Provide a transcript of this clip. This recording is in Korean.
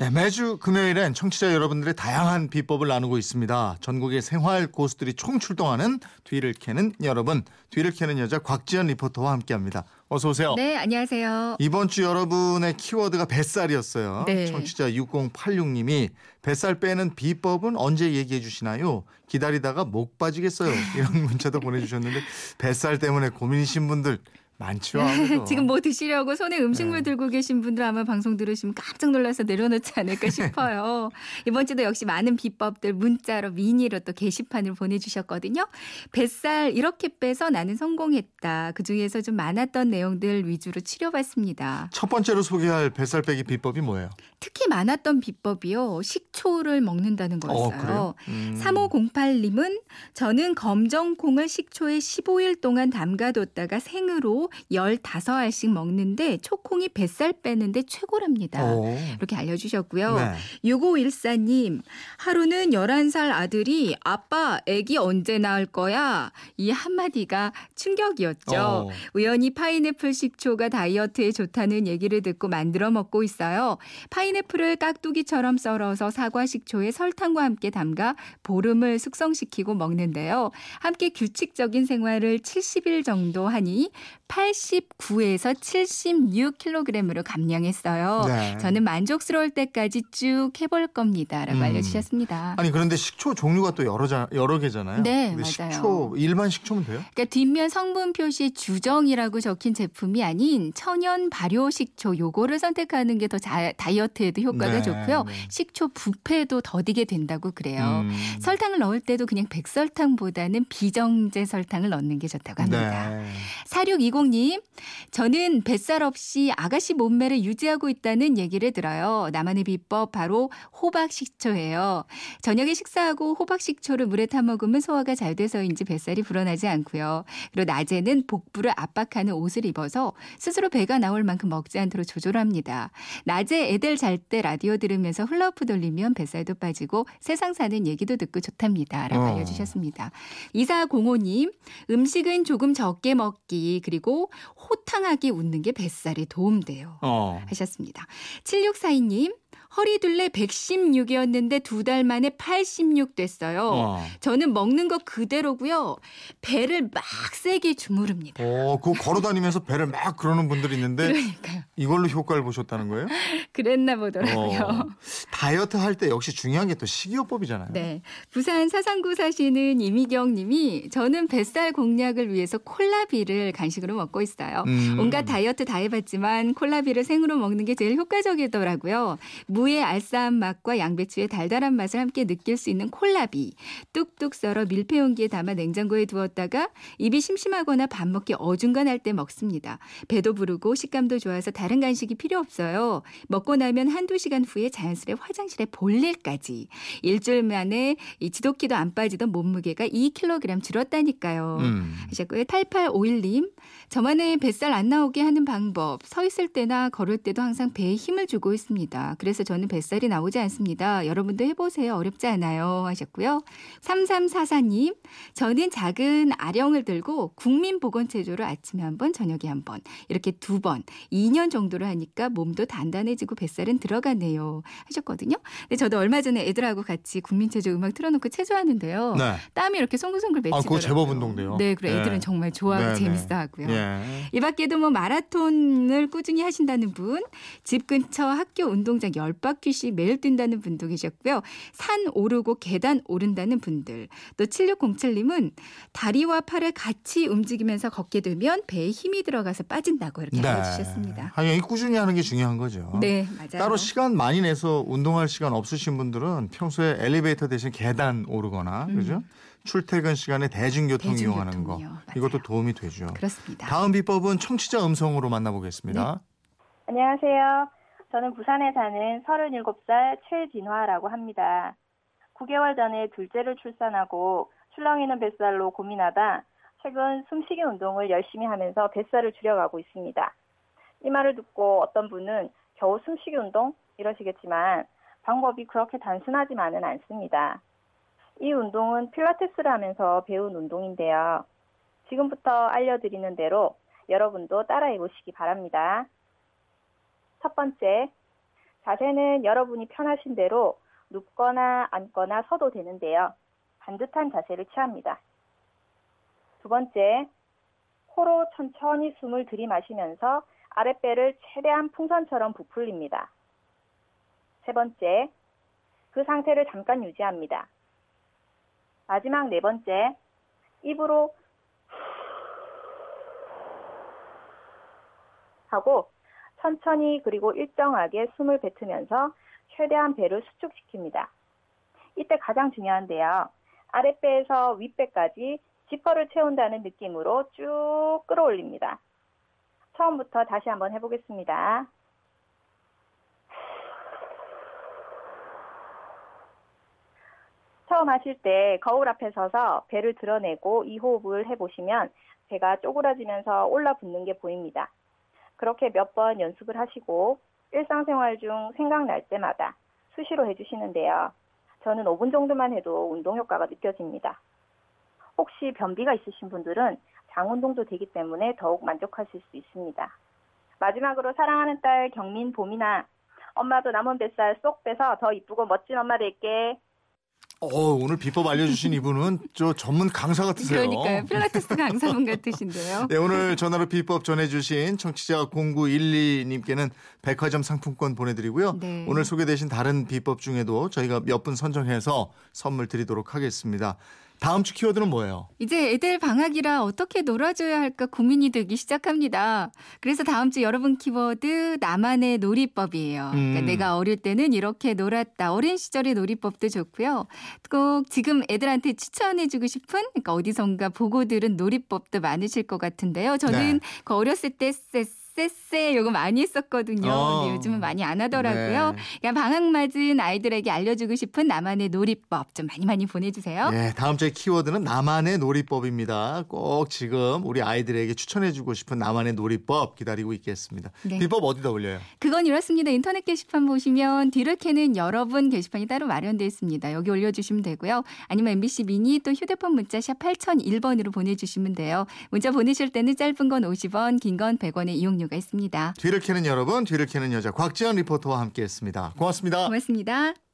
네, 매주 금요일엔 청취자 여러분들의 다양한 비법을 나누고 있습니다. 전국의 생활 고수들이 총출동하는 뒤를 캐는 여러분, 뒤를 캐는 여자 곽지연 리포터와 함께합니다. 어서 오세요. 네, 안녕하세요. 이번 주 여러분의 키워드가 뱃살이었어요. 네. 청취자 6086님이 뱃살 빼는 비법은 언제 얘기해 주시나요? 기다리다가 목 빠지겠어요. 이런 문자도 보내주셨는데 뱃살 때문에 고민이신 분들 많죠. 지금 뭐 드시려고 손에 음식물 네. 들고 계신 분들 아마 방송 들으시면 깜짝 놀라서 내려놓지 않을까 싶어요. 이번 주도 역시 많은 비법들 문자로 미니로 또 게시판을 보내주셨거든요. 뱃살 이렇게 빼서 나는 성공했다. 그중에서 좀 많았던 내용들 위주로 치료봤습니다. 첫 번째로 소개할 뱃살 빼기 비법이 뭐예요? 많았던 비법이요. 식초를 먹는다는 거였어요. 그래요? 음. 3508님은 저는 검정콩을 식초에 15일 동안 담가뒀다가 생으로 15알씩 먹는데 초콩이 뱃살 빼는데 최고랍니다. 오. 이렇게 알려주셨고요. 네. 6514님, 하루는 11살 아들이 아빠, 애기 언제 낳을 거야? 이 한마디가 충격이었죠. 어. 우연히 파인애플 식초가 다이어트에 좋다는 얘기를 듣고 만들어 먹고 있어요. 파인애플 을 깍두기처럼 썰어서 사과 식초에 설탕과 함께 담가 보름을 숙성시키고 먹는데요. 함께 규칙적인 생활을 70일 정도 하니 89에서 76kg으로 감량했어요. 네. 저는 만족스러울 때까지 쭉 해볼 겁니다. 라고 음. 알려주셨습니다. 아니 그런데 식초 종류가 또 여러 자, 여러 개잖아요. 네, 맞아요. 식초 일반 식초면 돼요? 그러니까 뒷면 성분 표시에 주정이라고 적힌 제품이 아닌 천연 발효 식초 요거를 선택하는 게 더 다이어트에도 효 과가 네, 좋고요. 네. 식초 부패도 더디게 된다고 그래요. 음. 설탕을 넣을 때도 그냥 백설탕보다는 비정제 설탕을 넣는 게 좋다고 합니다. 네. 4620님, 저는 뱃살 없이 아가씨 몸매를 유지하고 있다는 얘기를 들어요. 나만의 비법 바로 호박 식초예요. 저녁에 식사하고 호박 식초를 물에 타 먹으면 소화가 잘 돼서인지 뱃살이 불어나지 않고요. 그리고 낮에는 복부를 압박하는 옷을 입어서 스스로 배가 나올 만큼 먹지 않도록 조절합니다. 낮에 애들 잘 때 라디오 들으면서 훌라후프 돌리면 뱃살도 빠지고 세상 사는 얘기도 듣고 좋답니다. 라고 어. 알려주셨습니다. 2405님, 음식은 조금 적게 먹기, 그리고 호탕하게 웃는 게 뱃살에 도움돼요. 어. 하셨습니다. 7642님, 허리둘레 116이었는데 두 달 만에 86 됐어요. 어. 저는 먹는 거 그대로고요. 배를 막 세게 주무릅니다. 어, 그거 걸어 다니면서 배를 막 그러는 분들이 있는데 그러니까요. 이걸로 효과를 보셨다는 거예요? 그랬나 보더라고요. 어. 다이어트 할 때 역시 중요한 게 또 식이요법이잖아요. 네. 부산 사상구 사시는 이미경 님이 저는 뱃살 공략을 위해서 콜라비를 간식으로 먹고 있어요. 음. 온갖 다이어트 다 해봤지만 콜라비를 생으로 먹는 게 제일 효과적이더라고요. 무의 알싸한 맛과 양배추의 달달한 맛을 함께 느낄 수 있는 콜라비. 뚝뚝 썰어 밀폐 용기에 담아 냉장고에 두었다가 입이 심심하거나 밥 먹기 어중간할 때 먹습니다. 배도 부르고 식감도 좋아서 다른 간식이 필요 없어요. 먹고 나면 한두 시간 후에 자연스레 화장실에 볼 일까지. 일주일 만에 이 지도키도 안 빠지던 몸무게가 2kg 줄었다니까요. 음. 하셨고요. 8851님, 저만의 뱃살 안 나오게 하는 방법. 서 있을 때나 걸을 때도 항상 배에 힘을 주고 있습니다. 그래서 저는 뱃살이 나오지 않습니다. 여러분도 해보세요. 어렵지 않아요. 하셨고요. 3344님, 저는 작은 아령을 들고 국민보건체조를 아침에 한 번, 저녁에 한 번, 이렇게 두 번, 2년 정도를 하니까 몸도 단단해지고 뱃살은 들어가네요. 하셨거든요. 근데 저도 얼마 전에 애들하고 같이 국민체조 음악 틀어놓고 체조하는데요. 네. 땀이 이렇게 송글송글 맺히더라고요. 아, 그거 제법 운동돼요. 네, 그래 네. 애들은 정말 좋아하고 네, 네. 재밌어 하고요. 예. 이 밖에도 뭐 마라톤을 꾸준히 하신다는 분, 집 근처 학교 운동장 10 바퀴씩 매일 뛴다는 분도 계셨고요. 산 오르고 계단 오른다는 분들. 또 7607님은 다리와 팔을 같이 움직이면서 걷게 되면 배에 힘이 들어가서 빠진다고 이렇게 알려주셨습니다. 아니, 이 꾸준히 하는 게 중요한 거죠. 네, 맞아요. 따로 시간 많이 내서 운동할 시간 없으신 분들은 평소에 엘리베이터 대신 계단 오르거나 그죠? 출퇴근 시간에 대중교통, 음. 대중교통이요. 이용하는 거 맞아요. 이것도 도움이 되죠. 그렇습니다. 다음 비법은 청취자 음성으로 만나보겠습니다. 안녕하세요. 저는 부산에 사는 37살 최진화라고 합니다. 9개월 전에 둘째를 출산하고 출렁이는 뱃살로 고민하다 최근 숨쉬기 운동을 열심히 하면서 뱃살을 줄여가고 있습니다. 이 말을 듣고 어떤 분은 겨우 숨쉬기 운동? 이러시겠지만 방법이 그렇게 단순하지만은 않습니다. 이 운동은 필라테스를 하면서 배운 운동인데요. 지금부터 알려드리는 대로 여러분도 따라해 보시기 바랍니다. 첫 번째, 자세는 여러분이 편하신 대로 눕거나 앉거나 서도 되는데요. 반듯한 자세를 취합니다. 두 번째, 코로 천천히 숨을 들이마시면서 아랫배를 최대한 풍선처럼 부풀립니다. 세 번째, 그 상태를 잠깐 유지합니다. 마지막 네 번째, 입으로 하고 천천히 그리고 일정하게 숨을 뱉으면서 최대한 배를 수축시킵니다. 이때 가장 중요한데요. 아랫배에서 윗배까지 지퍼를 채운다는 느낌으로 쭉 끌어올립니다. 처음부터 다시 한번 해보겠습니다. 처음 하실 때 거울 앞에 서서 배를 드러내고 이 호흡을 해보시면 배가 쪼그라지면서 올라붙는 게 보입니다. 그렇게 몇 번 연습을 하시고 일상생활 중 생각날 때마다 수시로 해주시는데요. 저는 5분 정도만 해도 운동 효과가 느껴집니다. 혹시 변비가 있으신 분들은 장 운동도 되기 때문에 더욱 만족하실 수 있습니다. 마지막으로 사랑하는 딸 경민 봄이나 엄마도 남은 뱃살 쏙 빼서 더 이쁘고 멋진 엄마 될게. 어, 오늘 비법 알려주신 이분은 저 전문 강사 같으세요. 그러니까요. 필라테스 강사분 같으신데요. 네, 오늘 전화로 비법 전해주신 청취자 0912님께는 백화점 상품권 보내드리고요. 네. 오늘 소개되신 다른 비법 중에도 저희가 몇 분 선정해서 선물 드리도록 하겠습니다. 다음 주 키워드는 뭐예요? 이제 애들 방학이라 어떻게 놀아줘야 할까 고민이 되기 시작합니다. 그래서 다음 주 여러분 키워드 나만의 놀이법이에요. 그러니까 음. 내가 어릴 때는 이렇게 놀았다. 어린 시절의 놀이법도 좋고요. 꼭 지금 애들한테 추천해주고 싶은 그러니까 어디선가 보고 들은 놀이법도 많으실 것 같은데요. 저는 네. 그 어렸을 때 쎄쎄 요거 많이 했었거든요. 어. 근데 요즘은 많이 안 하더라고요. 네. 그냥 방학 맞은 아이들에게 알려주고 싶은 나만의 놀이법 좀 많이 많이 보내주세요. 네, 다음 주에 키워드는 나만의 놀이법입니다. 꼭 지금 우리 아이들에게 추천해주고 싶은 나만의 놀이법 기다리고 있겠습니다. 네. 비법 어디다 올려요? 그건 이렇습니다. 인터넷 게시판 보시면 뒤를 캐는 여러분 게시판이 따로 마련되어 있습니다. 여기 올려주시면 되고요. 아니면 MBC 미니 또 휴대폰 문자 샵 8001번으로 보내주시면 돼요. 문자 보내실 때는 짧은 건 50원, 긴 건 100원의 이용료 가 있습니다. 뒤를 캐는 여러분, 뒤를 캐는 여자 곽지연 리포터와 함께했습니다. 고맙습니다. 고맙습니다.